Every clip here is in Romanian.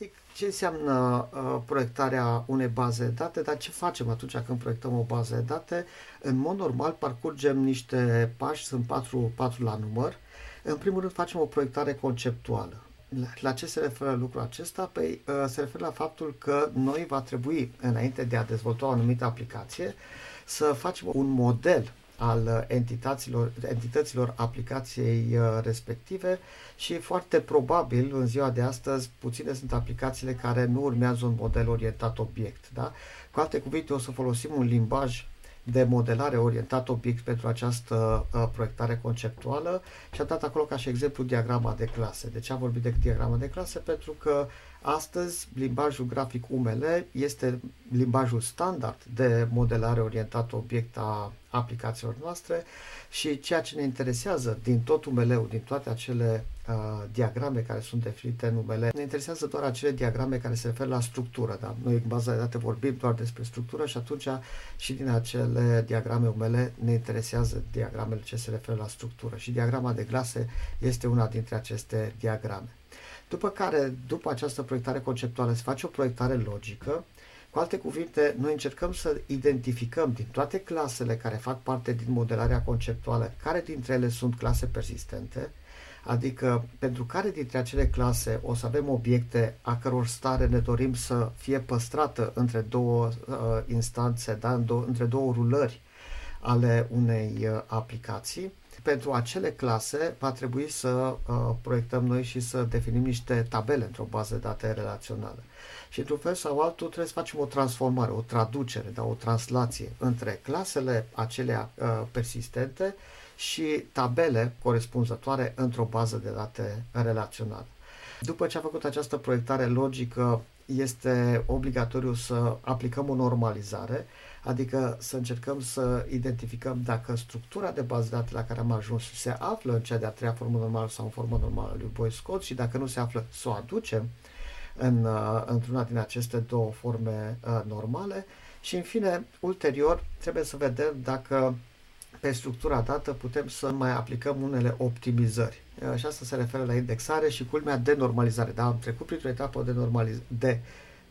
Practic, ce înseamnă uh, proiectarea unei baze de date, dar ce facem atunci când proiectăm o bază de date? În mod normal, parcurgem niște pași, sunt patru, patru la număr. În primul rând, facem o proiectare conceptuală. La, la ce se referă lucrul acesta? Păi, uh, se referă la faptul că noi va trebui, înainte de a dezvolta o anumită aplicație, să facem un model al entităților, entităților aplicației uh, respective și foarte probabil în ziua de astăzi puține sunt aplicațiile care nu urmează un model orientat obiect. Da? Cu alte cuvinte, o să folosim un limbaj de modelare orientat obiect pentru această uh, proiectare conceptuală și am dat acolo ca și exemplu diagrama de clase. De ce am vorbit de diagrama de clase? Pentru că astăzi limbajul grafic UML este limbajul standard de modelare orientat obiect a aplicațiilor noastre și ceea ce ne interesează din tot UML-ul, din toate acele uh, diagrame care sunt definite în UML, ne interesează doar acele diagrame care se referă la structură. Da? Noi în baza de date vorbim doar despre structură și atunci și din acele diagrame UML ne interesează diagramele ce se referă la structură și diagrama de clase este una dintre aceste diagrame. După care, după această proiectare conceptuală, se face o proiectare logică cu alte cuvinte, noi încercăm să identificăm din toate clasele care fac parte din modelarea conceptuală care dintre ele sunt clase persistente, adică pentru care dintre acele clase o să avem obiecte a căror stare ne dorim să fie păstrată între două uh, instanțe, da, do- între două rulări ale unei uh, aplicații. Pentru acele clase va trebui să uh, proiectăm noi și să definim niște tabele într-o bază de date relațională și într-un fel sau altul trebuie să facem o transformare, o traducere, da, o translație între clasele acelea uh, persistente și tabele corespunzătoare într-o bază de date relațională. După ce a făcut această proiectare logică, este obligatoriu să aplicăm o normalizare, adică să încercăm să identificăm dacă structura de bază de date la care am ajuns se află în cea de-a treia formă normală sau în formă normală lui Boy Scott și dacă nu se află, să o aducem în, uh, într-una din aceste două forme uh, normale și, în fine, ulterior, trebuie să vedem dacă pe structura dată putem să mai aplicăm unele optimizări. Uh, și asta se referă la indexare și culmea de normalizare. Da, am trecut printr-o etapă de, normaliz- de,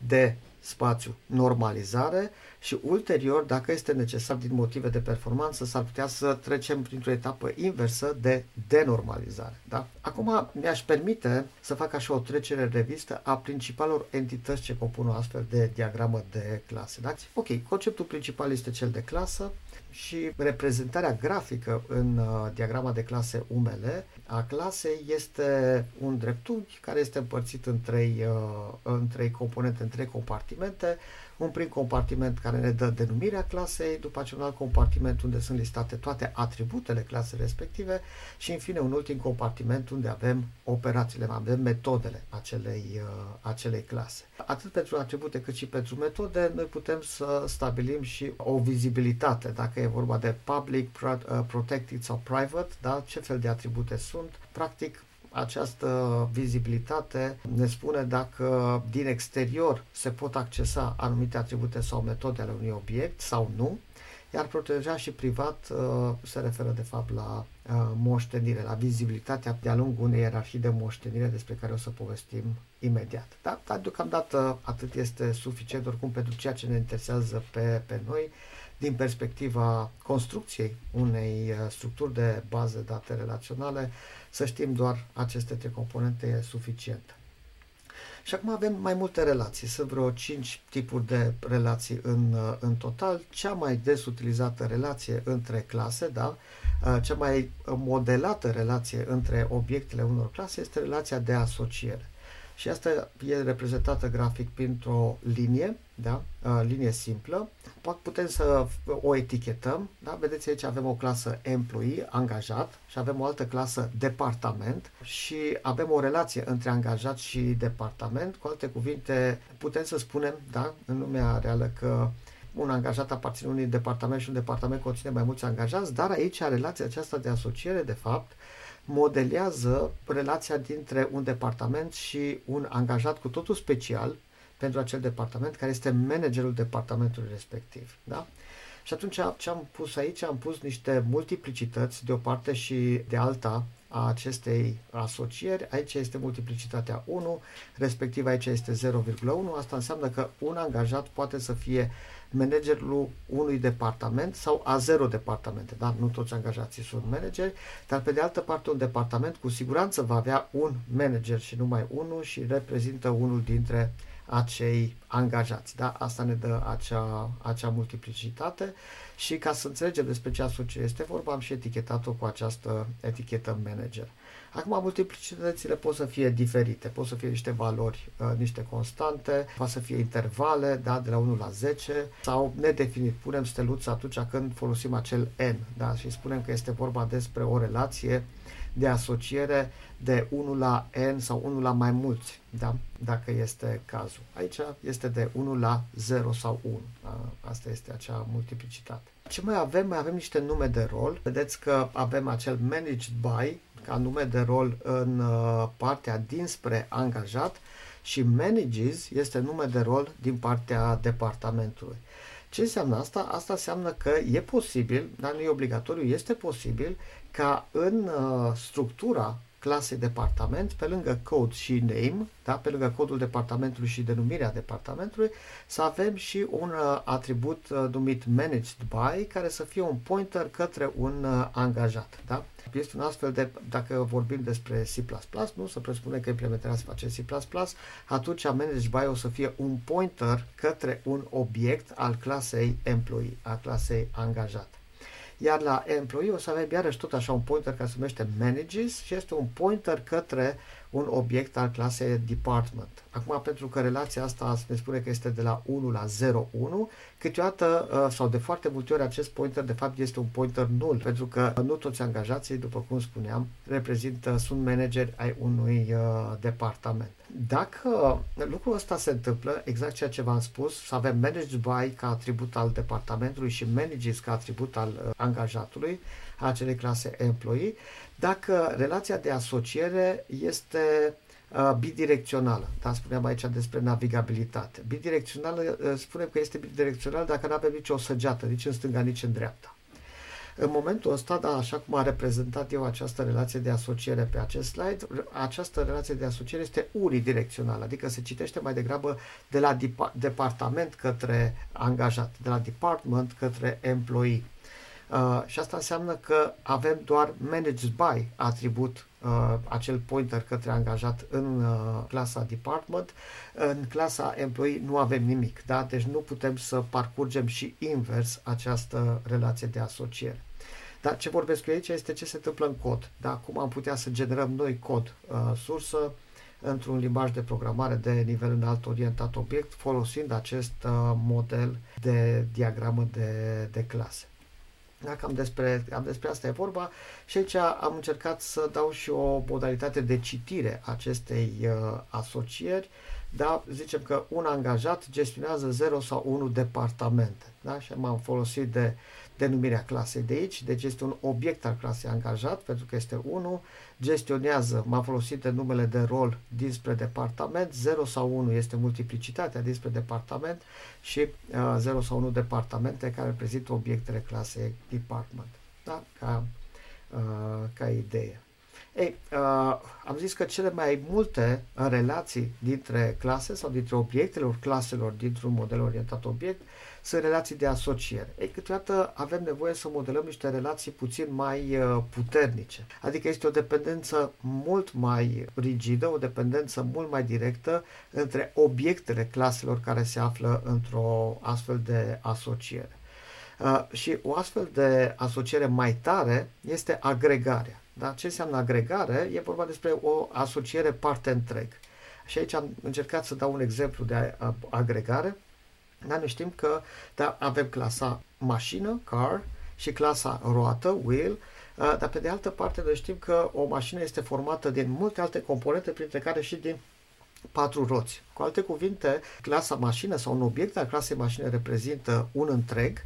de spațiu normalizare și ulterior, dacă este necesar din motive de performanță, s-ar putea să trecem printr-o etapă inversă de denormalizare. Da? Acum mi-aș permite să fac așa o trecere revistă a principalelor entități ce compun o astfel de diagramă de clase. Da? Ok, conceptul principal este cel de clasă, și reprezentarea grafică în uh, diagrama de clase UML a clasei este un dreptunghi care este împărțit în trei, uh, în trei componente, în trei compartimente un prim compartiment care ne dă denumirea clasei, după aceea un alt compartiment unde sunt listate toate atributele clasei respective și în fine un ultim compartiment unde avem operațiile, avem metodele acelei, uh, acelei clase. Atât pentru atribute cât și pentru metode, noi putem să stabilim și o vizibilitate, dacă e vorba de public, uh, protected sau private, da? ce fel de atribute sunt. Practic, această vizibilitate ne spune dacă din exterior se pot accesa anumite atribute sau metode ale unui obiect sau nu, iar proteja și privat uh, se referă de fapt la uh, moștenire, la vizibilitatea de-a lungul unei ierarhii de moștenire despre care o să povestim imediat. Da? Dar deocamdată atât este suficient oricum pentru ceea ce ne interesează pe, pe noi din perspectiva construcției unei uh, structuri de bază date relaționale, să știm doar aceste trei componente e suficient. Și acum avem mai multe relații, sunt vreo 5 tipuri de relații în, uh, în total. Cea mai des utilizată relație între clase, da? Uh, cea mai modelată relație între obiectele unor clase este relația de asociere și asta e reprezentată grafic printr-o linie, da? linie simplă. Putem să o etichetăm. Da? Vedeți aici avem o clasă employee, angajat, și avem o altă clasă departament și avem o relație între angajat și departament. Cu alte cuvinte, putem să spunem da? în lumea reală că un angajat aparține unui departament și un departament conține mai mulți angajați, dar aici relația aceasta de asociere, de fapt, modelează relația dintre un departament și un angajat cu totul special pentru acel departament, care este managerul departamentului respectiv. Da? Și atunci ce am pus aici? Am pus niște multiplicități de o parte și de alta a acestei asocieri. Aici este multiplicitatea 1, respectiv aici este 0,1. Asta înseamnă că un angajat poate să fie managerul unui departament sau a zero departamente. Da? Nu toți angajații sunt manageri, dar pe de altă parte un departament cu siguranță va avea un manager și numai unul și reprezintă unul dintre acei angajați. Da? Asta ne dă acea, acea multiplicitate și ca să înțelegem despre ce asociere este vorba, am și etichetat-o cu această etichetă manager. Acum, multiplicitățile pot să fie diferite, pot să fie niște valori, uh, niște constante, pot să fie intervale, da, de la 1 la 10, sau nedefinit. Punem steluță atunci când folosim acel n, da, și spunem că este vorba despre o relație de asociere de 1 la n sau 1 la mai mulți, da? dacă este cazul. Aici este de 1 la 0 sau 1. Da? Asta este acea multiplicitate. Ce mai avem? Mai avem niște nume de rol. Vedeți că avem acel managed by ca nume de rol în uh, partea dinspre angajat și manages este nume de rol din partea departamentului. Ce înseamnă asta? Asta înseamnă că e posibil, dar nu e obligatoriu, este posibil ca în uh, structura clasei departament, pe lângă code și name, da, pe lângă codul departamentului și denumirea departamentului, să avem și un uh, atribut uh, numit managed by, care să fie un pointer către un uh, angajat. Da? Este un astfel de, dacă vorbim despre C++, nu să presupune că implementarea se face în C++, atunci managed by o să fie un pointer către un obiect al clasei employee, a clasei angajat. Iar la employee o să avem iarăși tot așa un pointer care se numește manages și este un pointer către un obiect al clasei department. Acum, pentru că relația asta ne spune că este de la 1 la 0, 1, câteodată uh, sau de foarte multe ori acest pointer de fapt este un pointer nul, pentru că nu toți angajații, după cum spuneam, reprezintă, sunt manageri ai unui uh, departament. Dacă lucrul ăsta se întâmplă, exact ceea ce v-am spus, să avem managed by ca atribut al departamentului și manages ca atribut al uh, angajatului, a acelei clase employee, dacă relația de asociere este uh, bidirecțională. Da, spuneam aici despre navigabilitate. Bidirecțională, uh, spunem că este bidirecțional dacă nu avem nicio săgeată, nici în stânga, nici în dreapta. În momentul ăsta, da, așa cum a reprezentat eu această relație de asociere pe acest slide, această relație de asociere este unidirecțională, adică se citește mai degrabă de la departament către angajat, de la department către employee. Uh, și asta înseamnă că avem doar managed by atribut uh, acel pointer către angajat în uh, clasa department. În clasa employee nu avem nimic, da? deci nu putem să parcurgem și invers această relație de asociere. Dar ce vorbesc eu aici este ce se întâmplă în cod. Da? Cum am putea să generăm noi cod uh, sursă într-un limbaj de programare de nivel înalt orientat obiect folosind acest uh, model de diagramă de, de clase. Da, cam despre, cam despre asta e vorba și aici am încercat să dau și o modalitate de citire acestei uh, asocieri. Da, zicem că un angajat gestionează 0 sau 1 departamente. Da? Și m-am folosit de denumirea clasei de aici, deci este un obiect al clasei angajat, pentru că este 1, gestionează, m-am folosit de numele de rol dinspre departament, 0 sau 1 este multiplicitatea dinspre departament și uh, 0 sau 1 departamente care reprezintă obiectele clasei department. Da? Ca, uh, ca idee. Ei, uh, am zis că cele mai multe relații dintre clase sau dintre obiectele claselor dintr-un model orientat obiect sunt relații de asociere. Ei, câteodată avem nevoie să modelăm niște relații puțin mai uh, puternice. Adică este o dependență mult mai rigidă, o dependență mult mai directă între obiectele claselor care se află într-o astfel de asociere. Uh, și o astfel de asociere mai tare este agregarea. Da? Ce înseamnă agregare? E vorba despre o asociere parte întreg. Și aici am încercat să dau un exemplu de agregare dar noi știm că da, avem clasa mașină, car, și clasa roată, wheel, uh, dar pe de altă parte noi știm că o mașină este formată din multe alte componente, printre care și din patru roți. Cu alte cuvinte, clasa mașină sau un obiect al clasei mașină reprezintă un întreg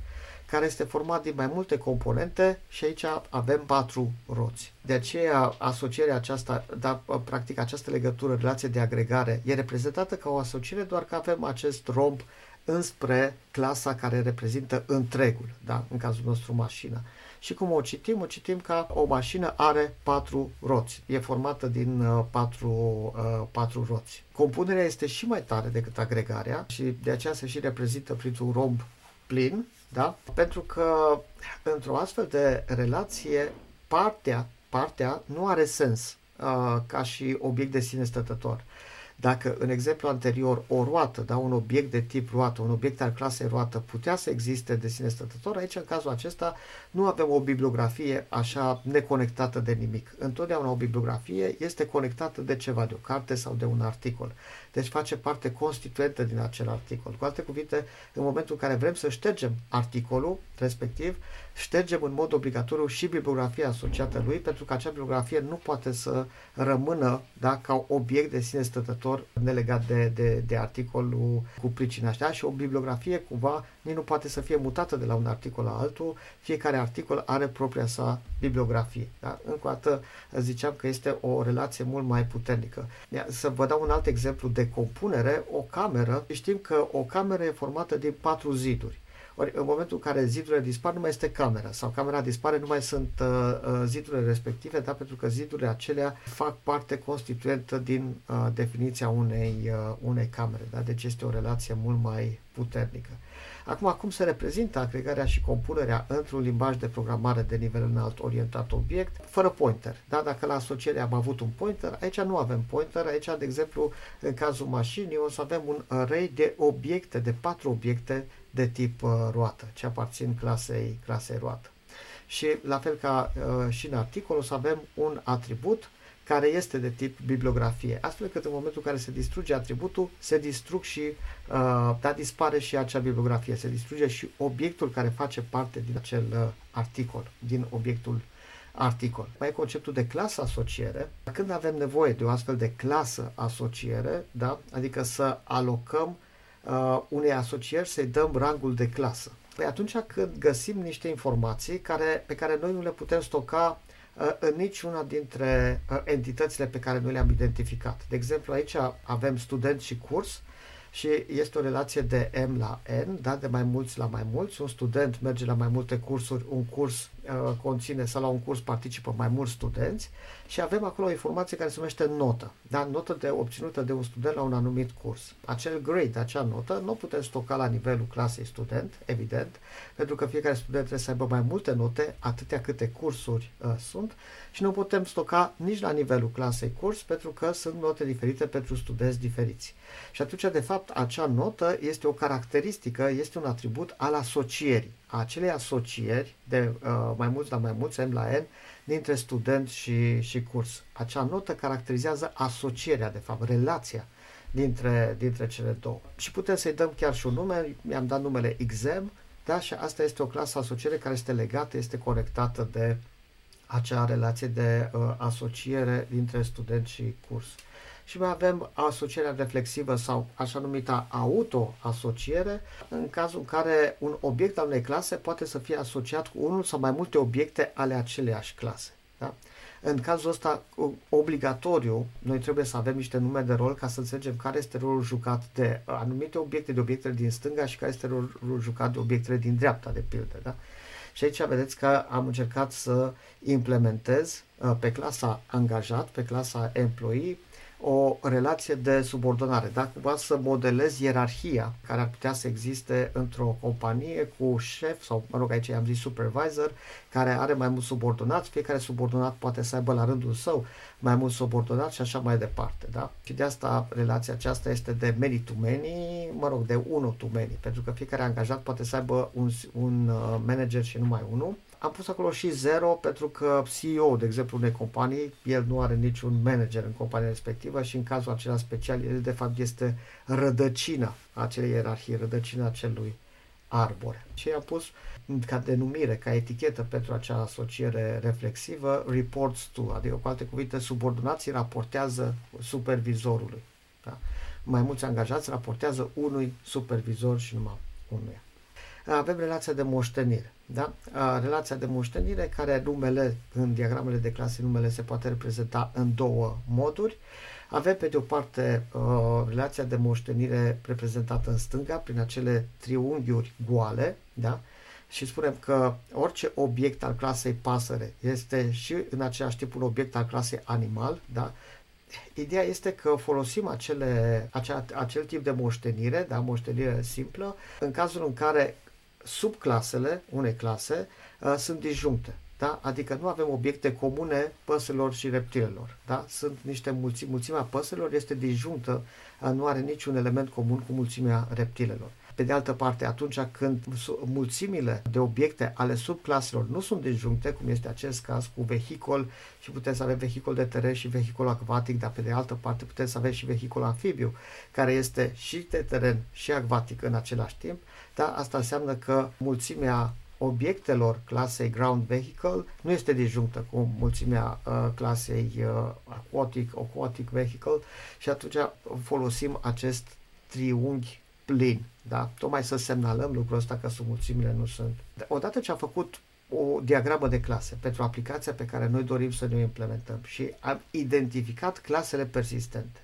care este format din mai multe componente și aici avem patru roți. De aceea asocierea aceasta, da, practic această legătură, relație de agregare, e reprezentată ca o asociere doar că avem acest romb înspre clasa care reprezintă întregul, da? în cazul nostru mașină. Și cum o citim? O citim ca o mașină are patru roți. E formată din uh, patru, uh, patru roți. Compunerea este și mai tare decât agregarea și de aceea se și reprezintă printr-un romb plin, da? pentru că într-o astfel de relație partea, partea nu are sens uh, ca și obiect de sine stătător. Dacă în exemplu anterior o roată, da, un obiect de tip roată, un obiect al clasei roată putea să existe de sine stătător, aici în cazul acesta nu avem o bibliografie așa neconectată de nimic. Întotdeauna o bibliografie este conectată de ceva, de o carte sau de un articol. Deci face parte constituentă din acel articol. Cu alte cuvinte, în momentul în care vrem să ștergem articolul respectiv, ștergem în mod obligatoriu și bibliografia asociată lui, pentru că acea bibliografie nu poate să rămână da, ca obiect de sine stătător nelegat de, de, de articolul cu pricina așa și o bibliografie cumva nici nu poate să fie mutată de la un articol la altul, fiecare articol are propria sa bibliografie. Da? Încă o dată ziceam că este o relație mult mai puternică. Să vă dau un alt exemplu de compunere, o cameră, știm că o cameră e formată din patru ziduri. Ori în momentul în care zidurile dispar, nu mai este camera sau camera dispare, nu mai sunt uh, uh, zidurile respective, da? pentru că zidurile acelea fac parte constituentă din uh, definiția unei, uh, unei camere. Da? Deci este o relație mult mai puternică. Acum, cum se reprezintă agregarea și compunerea într-un limbaj de programare de nivel înalt orientat obiect, fără pointer. Da? Dacă la asociere am avut un pointer, aici nu avem pointer, aici, de exemplu, în cazul mașinii, o să avem un array de obiecte, de patru obiecte de tip uh, roată, ce aparțin clasei, clasei roată. Și la fel ca uh, și în articol, o să avem un atribut care este de tip bibliografie, astfel că în momentul în care se distruge atributul, se distrug și, uh, da, dispare și acea bibliografie, se distruge și obiectul care face parte din acel uh, articol, din obiectul articol. Mai e conceptul de clasă asociere. Când avem nevoie de o astfel de clasă asociere, da, adică să alocăm uh, unei asocieri să-i dăm rangul de clasă. Păi atunci când găsim niște informații care, pe care noi nu le putem stoca uh, în niciuna dintre uh, entitățile pe care noi le-am identificat. De exemplu, aici avem student și curs și este o relație de M la N, da? de mai mulți la mai mulți. Un student merge la mai multe cursuri, un curs uh, conține sau la un curs participă mai mulți studenți și avem acolo o informație care se numește notă. Da? Notă de, obținută de un student la un anumit curs. Acel grade, acea notă, nu putem stoca la nivelul clasei student, evident, pentru că fiecare student trebuie să aibă mai multe note, atâtea câte cursuri uh, sunt și nu putem stoca nici la nivelul clasei curs pentru că sunt note diferite pentru studenți diferiți. Și atunci, de fapt, acea notă este o caracteristică, este un atribut al asocierii, a acelei asocieri de uh, mai mulți la mai mulți, M la N, dintre student și, și curs. Acea notă caracterizează asocierea, de fapt, relația dintre, dintre cele două. Și putem să-i dăm chiar și un nume, i-am dat numele exam, da, și asta este o clasă asociere care este legată, este conectată de acea relație de uh, asociere dintre student și curs. Și mai avem asocierea reflexivă sau așa numita auto-asociere, în cazul în care un obiect al unei clase poate să fie asociat cu unul sau mai multe obiecte ale aceleiași clase. Da? În cazul ăsta, obligatoriu, noi trebuie să avem niște nume de rol ca să înțelegem care este rolul jucat de anumite obiecte, de obiectele din stânga și care este rolul jucat de obiectele din dreapta, de pildă. Da? Și aici vedeți că am încercat să implementez uh, pe clasa angajat, pe clasa employee, o relație de subordonare, da? cumva să modelez ierarhia care ar putea să existe într-o companie cu șef sau, mă rog, aici am zis supervisor, care are mai mulți subordonați, fiecare subordonat poate să aibă la rândul său mai mulți subordonați și așa mai departe. Da? Și de asta relația aceasta este de many to many, mă rog, de unul to many, pentru că fiecare angajat poate să aibă un, un uh, manager și numai unul am pus acolo și zero pentru că CEO, de exemplu, unei companii, el nu are niciun manager în compania respectivă și în cazul acela special, el de fapt este rădăcina acelei ierarhii, rădăcina acelui arbore. Și am pus ca denumire, ca etichetă pentru acea asociere reflexivă, reports to, adică cu alte cuvinte, subordonații raportează supervizorului. Da? Mai mulți angajați raportează unui supervizor și numai unuia. Avem relația de moștenire. Da? Relația de moștenire, care numele, în diagramele de clase, numele se poate reprezenta în două moduri. Avem, pe de o parte, relația de moștenire reprezentată în stânga, prin acele triunghiuri goale, da? și spunem că orice obiect al clasei pasăre este și în același timp un obiect al clasei animal, da? Ideea este că folosim acele, acea, acel tip de moștenire, da, moștenire simplă, în cazul în care subclasele unei clase uh, sunt disjuncte. Da? Adică nu avem obiecte comune păsărilor și reptilelor. Da? Sunt niște mulți, mulțimea păsărilor este disjunctă, uh, nu are niciun element comun cu mulțimea reptilelor. Pe de altă parte, atunci când mulțimile de obiecte ale subclaselor nu sunt disjuncte, cum este acest caz cu vehicol și putem să avem vehicol de teren și vehicol acvatic, dar pe de altă parte putem să avem și vehicol amfibiu, care este și de teren și acvatic în același timp, da? asta înseamnă că mulțimea obiectelor clasei ground vehicle nu este disjunctă cu mulțimea uh, clasei uh, aquatic, aquatic vehicle și atunci folosim acest triunghi plin, da? Tocmai să semnalăm lucrul ăsta că mulțimile nu sunt. Odată ce am făcut o diagramă de clase pentru aplicația pe care noi dorim să ne o implementăm și am identificat clasele persistente.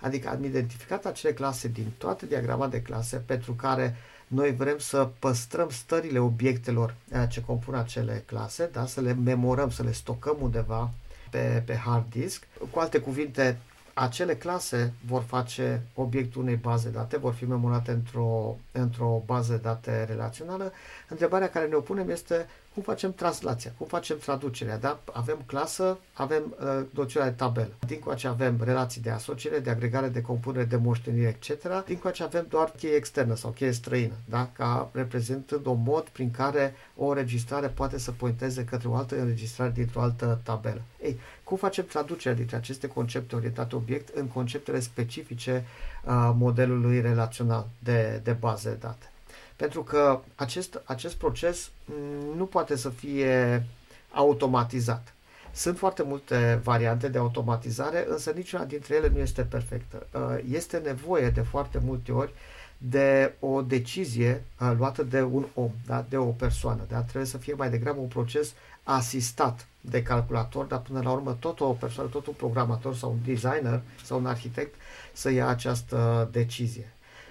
Adică am identificat acele clase din toate diagrama de clase pentru care noi vrem să păstrăm stările obiectelor eh, ce compun acele clase, da? să le memorăm, să le stocăm undeva pe, pe hard disk. Cu alte cuvinte, acele clase vor face obiectul unei baze date, vor fi memorate într-o, într-o bază de date relațională. Întrebarea care ne opunem este cum facem translația, cum facem traducerea. Da? Avem clasă, avem uh, noțiunea de tabelă. Din coace avem relații de asociere, de agregare, de compunere, de moștenire, etc. Din coace avem doar cheie externă sau cheie străină, da? ca reprezentând un mod prin care o înregistrare poate să pointeze către o altă înregistrare dintr-o altă tabelă. Ei, cum facem traducerea dintre aceste concepte orientate obiect în conceptele specifice a modelului relațional de, de bază de date? Pentru că acest, acest proces mm, nu poate să fie automatizat. Sunt foarte multe variante de automatizare, însă niciuna dintre ele nu este perfectă. Uh, este nevoie de foarte multe ori de o decizie uh, luată de un om, da? de o persoană. Da? Trebuie să fie mai degrabă un proces asistat de calculator, dar până la urmă tot o persoană, tot un programator sau un designer sau un arhitect să ia această decizie.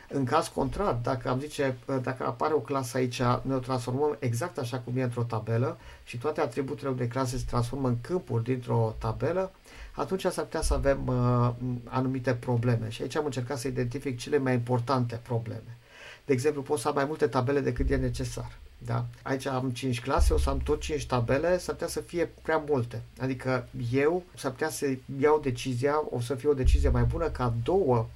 În caz contrar, dacă am zice, dacă apare o clasă aici, ne o transformăm exact așa cum e într-o tabelă și toate atributele unei clase se transformă în câmpuri dintr-o tabelă, atunci s-ar putea să avem uh, anumite probleme. Și aici am încercat să identific cele mai importante probleme. De exemplu, pot să am mai multe tabele decât e necesar. Da? Aici am 5 clase, o să am tot 5 tabele, s-ar putea să fie prea multe. Adică eu s-ar putea să iau decizia, o să fie o decizie mai bună ca două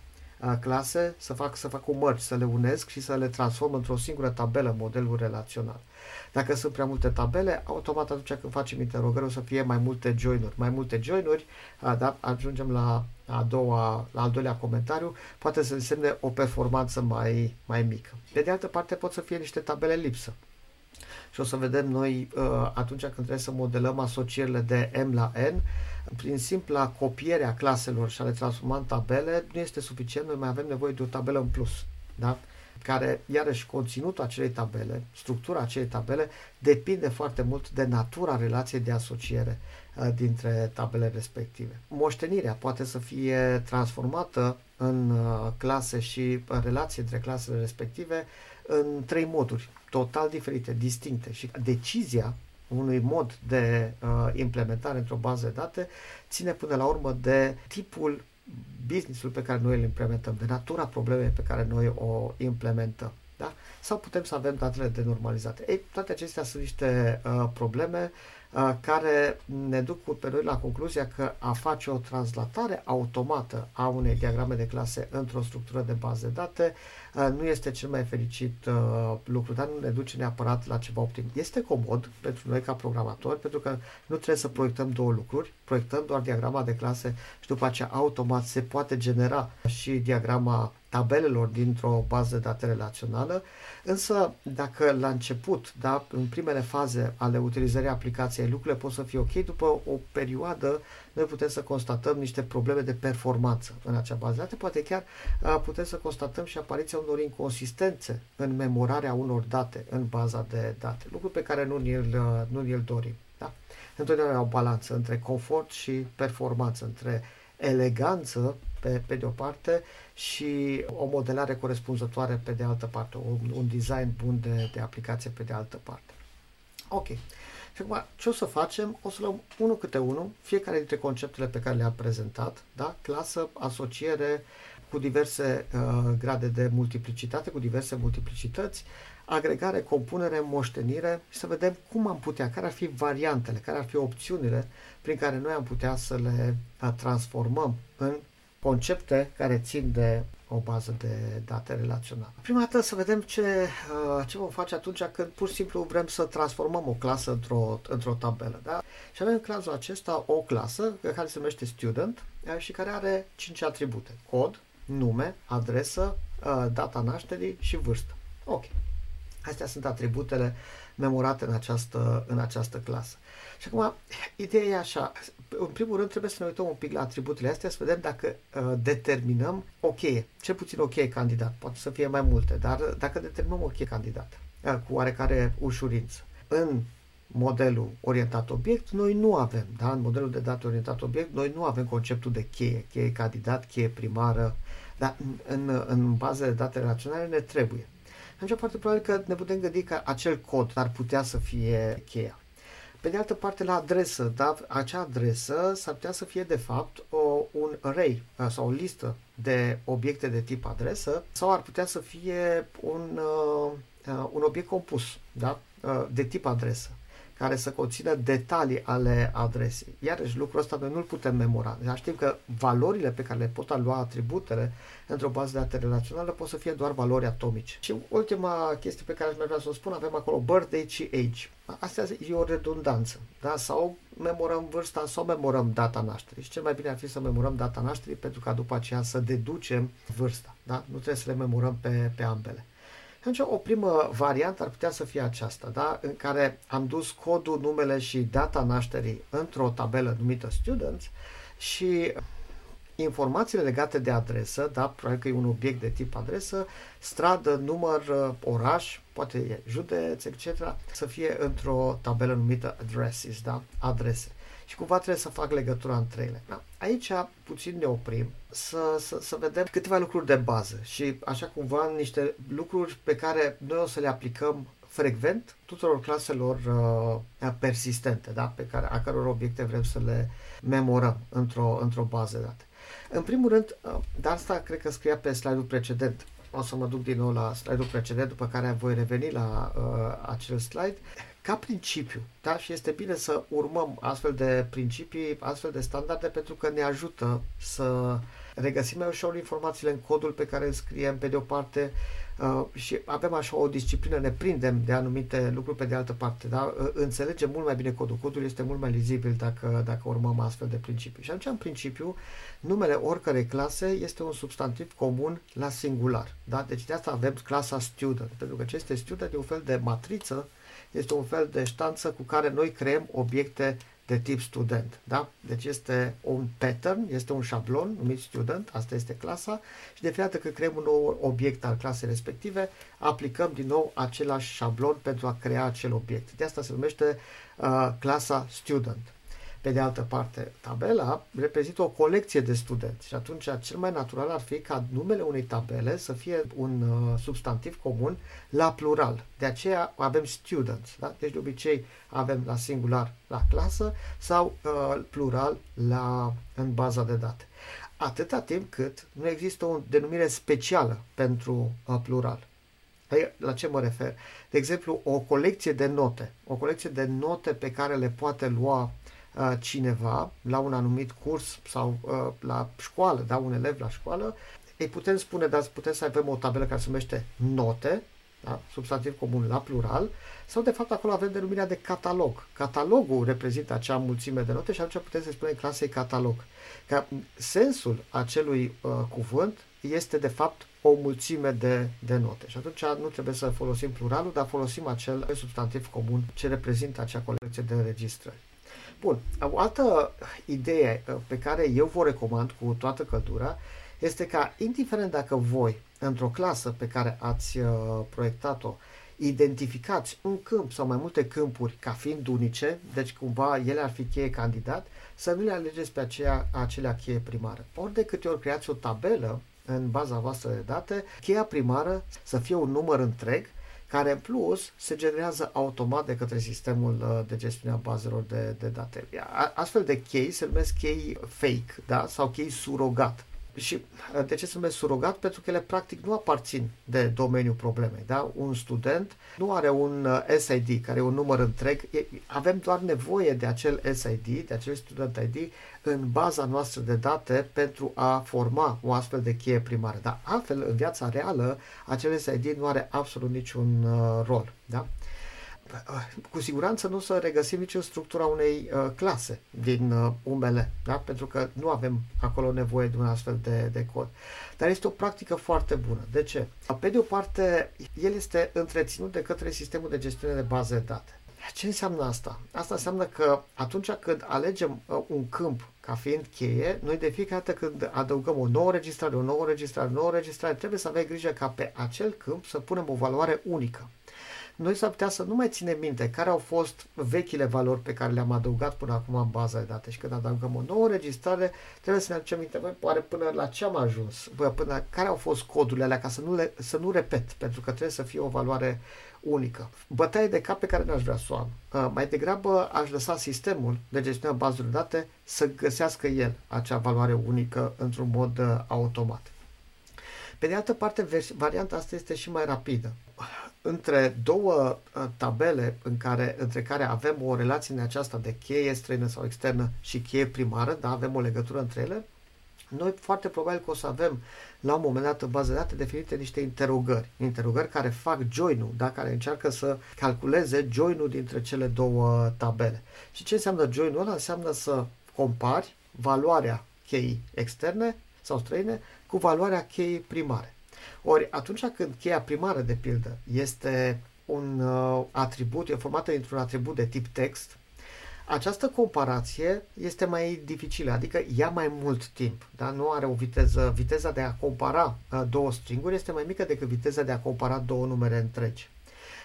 clase să fac, să fac o mărci, să le unesc și să le transform într-o singură tabelă, modelul relațional. Dacă sunt prea multe tabele, automat atunci când facem interogări o să fie mai multe join-uri. Mai multe join-uri, da, ajungem la, a doua, la al doilea comentariu, poate să însemne o performanță mai, mai mică. Pe de altă parte pot să fie niște tabele lipsă. Și o să vedem noi atunci când trebuie să modelăm asocierile de M la N, prin simpla copiere a claselor și a le transforma în tabele, nu este suficient, noi mai avem nevoie de o tabelă în plus. Da? care, iarăși, conținutul acelei tabele, structura acelei tabele, depinde foarte mult de natura relației de asociere uh, dintre tabele respective. Moștenirea poate să fie transformată în uh, clase și în relație între clasele respective în trei moduri total diferite, distincte și decizia unui mod de uh, implementare într-o bază de date ține până la urmă de tipul businessul pe care noi îl implementăm, de natura problemei pe care noi o implementăm. Da? Sau putem să avem datele de normalizate. Ei, toate acestea sunt niște uh, probleme uh, care ne duc pe noi la concluzia că a face o translatare automată a unei diagrame de clase într-o structură de bază de date uh, nu este cel mai fericit uh, lucru, dar nu ne duce neapărat la ceva optim. Este comod pentru noi ca programatori, pentru că nu trebuie să proiectăm două lucruri, proiectăm doar diagrama de clase și după aceea automat se poate genera și diagrama tabelelor dintr-o bază de date relațională, Însă, dacă la început, da, în primele faze ale utilizării aplicației, lucrurile pot să fie ok, după o perioadă noi putem să constatăm niște probleme de performanță în acea bază de date, poate chiar putem să constatăm și apariția unor inconsistențe în memorarea unor date în baza de date, lucru pe care nu ni-l, nu ni-l dorim. Da? Întotdeauna o balanță între confort și performanță, între eleganță pe, pe de o parte și o modelare corespunzătoare pe de altă parte, un, un design bun de, de aplicație pe de altă parte. Ok. Și acum, ce o să facem? O să luăm unul câte unul, fiecare dintre conceptele pe care le-am prezentat, da? clasă, asociere, cu diverse uh, grade de multiplicitate, cu diverse multiplicități, agregare, compunere, moștenire și să vedem cum am putea, care ar fi variantele, care ar fi opțiunile prin care noi am putea să le uh, transformăm în concepte care țin de o bază de date relațională. Prima dată să vedem ce, uh, ce vom face atunci când pur și simplu vrem să transformăm o clasă într-o, într-o tabelă. Da? Și avem în cazul acesta o clasă care se numește student uh, și care are 5 atribute. Cod, nume, adresă, uh, data nașterii și vârstă. Ok. Astea sunt atributele memorate în această, în această clasă. Și acum, ideea e așa. În primul rând, trebuie să ne uităm un pic la atributele astea, să vedem dacă uh, determinăm o cheie. Cel puțin o cheie candidat. Poate să fie mai multe, dar dacă determinăm o cheie candidat uh, cu oarecare ușurință. În modelul orientat obiect, noi nu avem, da? în modelul de date orientat obiect, noi nu avem conceptul de cheie, cheie candidat, cheie primară, dar în, în, în bază de date relaționale ne trebuie. Atunci foarte probabil că ne putem gândi că acel cod ar putea să fie cheia. Pe de altă parte, la adresă, da, acea adresă s-ar putea să fie de fapt o, un array sau o listă de obiecte de tip adresă sau ar putea să fie un, uh, un obiect compus da, uh, de tip adresă care să conțină detalii ale adresei. Iarăși, lucrul ăsta noi nu-l putem memora. Dar știm că valorile pe care le pot lua atributele într-o bază de date relațională pot să fie doar valori atomice. Și ultima chestie pe care aș mai vrea să o spun, avem acolo birthday și age. Asta e o redundanță. Da? Sau memorăm vârsta sau memorăm data nașterii. Și cel mai bine ar fi să memorăm data nașterii pentru ca după aceea să deducem vârsta. Da? Nu trebuie să le memorăm pe, pe ambele. Atunci, o primă variantă ar putea să fie aceasta, da? în care am dus codul, numele și data nașterii într-o tabelă numită Students și informațiile legate de adresă, da, probabil că e un obiect de tip adresă, stradă, număr, oraș, poate e județ, etc., să fie într-o tabelă numită addresses, da, adrese și cumva trebuie să fac legătura între ele. Da. Aici puțin ne oprim să, să, să vedem câteva lucruri de bază și așa cumva niște lucruri pe care noi o să le aplicăm frecvent tuturor claselor uh, persistente, da? pe care, a căror obiecte vrem să le memorăm într-o, într-o bază de date. În primul rând, uh, dar asta cred că scria pe slide-ul precedent, o să mă duc din nou la slide-ul precedent, după care voi reveni la uh, acel slide ca principiu, da? și este bine să urmăm astfel de principii, astfel de standarde, pentru că ne ajută să regăsim mai ușor informațiile în codul pe care îl scriem pe de o parte uh, și avem așa o disciplină, ne prindem de anumite lucruri pe de altă parte, da? Uh, înțelegem mult mai bine codul. Codul este mult mai lizibil dacă, dacă urmăm astfel de principii. Și atunci, în principiu, numele oricărei clase este un substantiv comun la singular. Da? Deci de asta avem clasa student, pentru că ce este student e un fel de matriță este un fel de ștanță cu care noi creăm obiecte de tip student. Da? Deci este un pattern, este un șablon numit student, asta este clasa și de fiecare dată când creăm un nou obiect al clasei respective, aplicăm din nou același șablon pentru a crea acel obiect. De asta se numește uh, clasa student. Pe de altă parte, tabela reprezintă o colecție de studenți și atunci cel mai natural ar fi ca numele unei tabele să fie un uh, substantiv comun la plural. De aceea avem students. Da? Deci de obicei avem la singular la clasă sau uh, plural la, în baza de date. Atâta timp cât nu există o denumire specială pentru uh, plural. La ce mă refer? De exemplu, o colecție de note. O colecție de note pe care le poate lua Uh, cineva la un anumit curs sau uh, la școală, da, un elev la școală, îi putem spune, dar putem să avem o tabelă care se numește note, da, substantiv comun la plural, sau de fapt acolo avem denumirea de catalog. Catalogul reprezintă acea mulțime de note și atunci putem să spunem clasei catalog. Ca sensul acelui uh, cuvânt este de fapt o mulțime de, de note. Și atunci nu trebuie să folosim pluralul, dar folosim acel substantiv comun ce reprezintă acea colecție de înregistrări. Bun, o altă idee uh, pe care eu vă recomand cu toată căldura este ca, indiferent dacă voi, într-o clasă pe care ați uh, proiectat-o, identificați un câmp sau mai multe câmpuri ca fiind unice, deci cumva ele ar fi cheie candidat, să nu le alegeți pe aceea, acelea cheie primară. Ori de câte ori creați o tabelă în baza voastră de date, cheia primară să fie un număr întreg, care în plus se generează automat de către sistemul uh, de gestiune a bazelor de, de date. Astfel de chei se numesc chei fake da? sau chei surogat. Și uh, de ce se numesc surogat? Pentru că ele practic nu aparțin de domeniul problemei. Da? Un student nu are un uh, SID, care e un număr întreg. Avem doar nevoie de acel SID, de acel student ID, în baza noastră de date pentru a forma o astfel de cheie primară. Dar altfel, în viața reală, acel SID nu are absolut niciun uh, rol. Da? Cu siguranță nu o să regăsim nici în structura unei uh, clase din uh, UML, da? pentru că nu avem acolo nevoie de un astfel de, de cod. Dar este o practică foarte bună. De ce? Pe de o parte, el este întreținut de către sistemul de gestiune de baze de date. Ce înseamnă asta? Asta înseamnă că atunci când alegem uh, un câmp ca fiind cheie, noi de fiecare dată când adăugăm o nouă registrare, o nouă registrare, o nouă registrare, trebuie să avem grijă ca pe acel câmp să punem o valoare unică noi s-ar putea să nu mai ținem minte care au fost vechile valori pe care le-am adăugat până acum în baza de date și când adăugăm o nouă registrare, trebuie să ne aducem minte, băi, poate până la ce am ajuns, bă, până care au fost codurile alea, ca să nu, le, să nu repet, pentru că trebuie să fie o valoare unică. Bătaie de cap pe care n-aș vrea să o am. Uh, mai degrabă aș lăsa sistemul de gestiune a bazelor de date să găsească el acea valoare unică într-un mod uh, automat. Pe de altă parte, varianta asta este și mai rapidă între două uh, tabele în care, între care avem o relație în aceasta de cheie străină sau externă și cheie primară, da, avem o legătură între ele, noi foarte probabil că o să avem la un moment dat în bază de date definite niște interogări, interogări care fac join-ul, da, care încearcă să calculeze join-ul dintre cele două tabele. Și ce înseamnă join-ul ăla? Înseamnă să compari valoarea cheii externe sau străine cu valoarea cheii primare. Ori atunci când cheia primară, de pildă, este un uh, atribut, e formată dintr-un atribut de tip text, această comparație este mai dificilă, adică ia mai mult timp, da? nu are o viteză, viteza de a compara uh, două stringuri este mai mică decât viteza de a compara două numere întregi.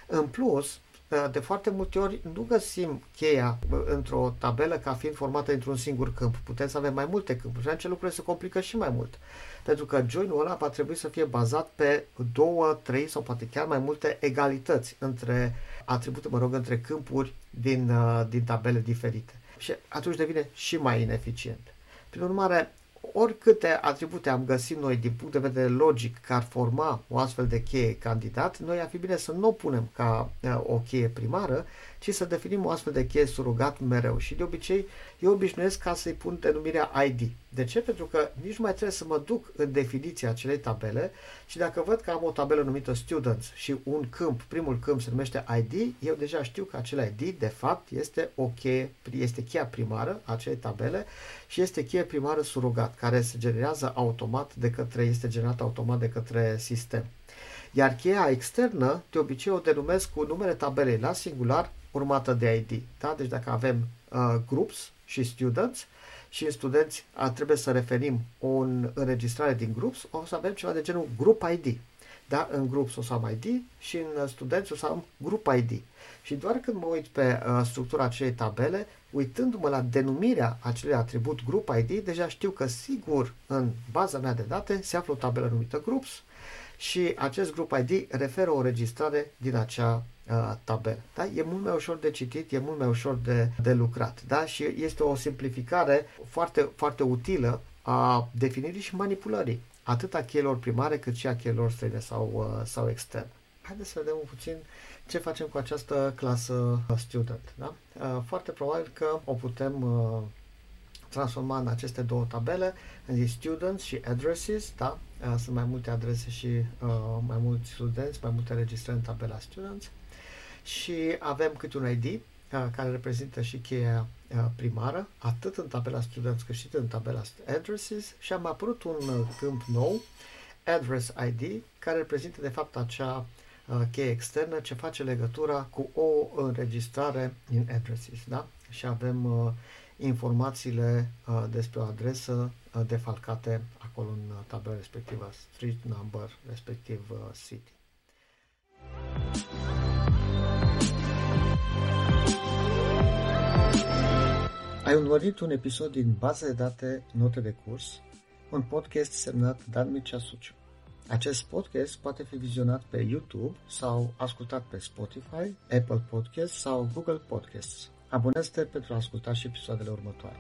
În plus, uh, de foarte multe ori nu găsim cheia uh, într-o tabelă ca fiind formată dintr-un singur câmp. Putem să avem mai multe câmpuri și atunci lucrurile se complică și mai mult pentru că join-ul ăla va trebui să fie bazat pe două, trei sau poate chiar mai multe egalități între atribute, mă rog, între câmpuri din, uh, din tabele diferite. Și atunci devine și mai ineficient. Prin urmare, oricâte atribute am găsit noi din punct de vedere logic care ar forma o astfel de cheie candidat, noi ar fi bine să nu o punem ca uh, o cheie primară, ci să definim o astfel de cheie surogat mereu. Și de obicei eu obișnuiesc ca să-i pun denumirea ID. De ce? Pentru că nici nu mai trebuie să mă duc în definiția acelei tabele și dacă văd că am o tabelă numită Students și un câmp, primul câmp se numește ID, eu deja știu că acel ID de fapt este o cheie, este cheia primară a acelei tabele și este cheie primară surogat, care se generează automat de către, este generată automat de către sistem. Iar cheia externă, de obicei o denumesc cu numele tabelei la singular urmată de ID. Da? Deci dacă avem uh, groups și students și în studenți a, trebuie să referim o înregistrare din groups, o să avem ceva de genul group ID. Da? În groups o să am ID și în studenți o să am group ID. Și doar când mă uit pe uh, structura acelei tabele, uitându-mă la denumirea acelui atribut group ID, deja știu că sigur în baza mea de date se află o tabelă numită groups și acest grup ID referă o registrare din acea uh, tabelă. Da? E mult mai ușor de citit, e mult mai ușor de, de lucrat. Da? Și este o simplificare foarte, foarte utilă a definirii și manipulării atât a cheilor primare cât și a cheilor străine sau, uh, sau externe. Haideți să vedem puțin ce facem cu această clasă student. Da? Uh, foarte probabil că o putem uh, transforma în aceste două tabele, în students și addresses, da? Uh, sunt mai multe adrese și uh, mai mulți studenți, mai multe registrări în tabela students și avem câte un ID uh, care reprezintă și cheia uh, primară, atât în tabela students cât și în tabela addresses și am apărut un uh, câmp nou address ID, care reprezintă de fapt acea uh, cheie externă ce face legătura cu o înregistrare in addresses, da? Și avem uh, informațiile uh, despre o adresă uh, defalcate acolo în uh, tabela respectivă, street number, respectiv uh, city. Ai urmărit un episod din Baza de date Note de curs, un podcast semnat Dan Mircea Suciu. Acest podcast poate fi vizionat pe YouTube sau ascultat pe Spotify, Apple Podcasts sau Google Podcasts. Abonează-te pentru a asculta și episoadele următoare.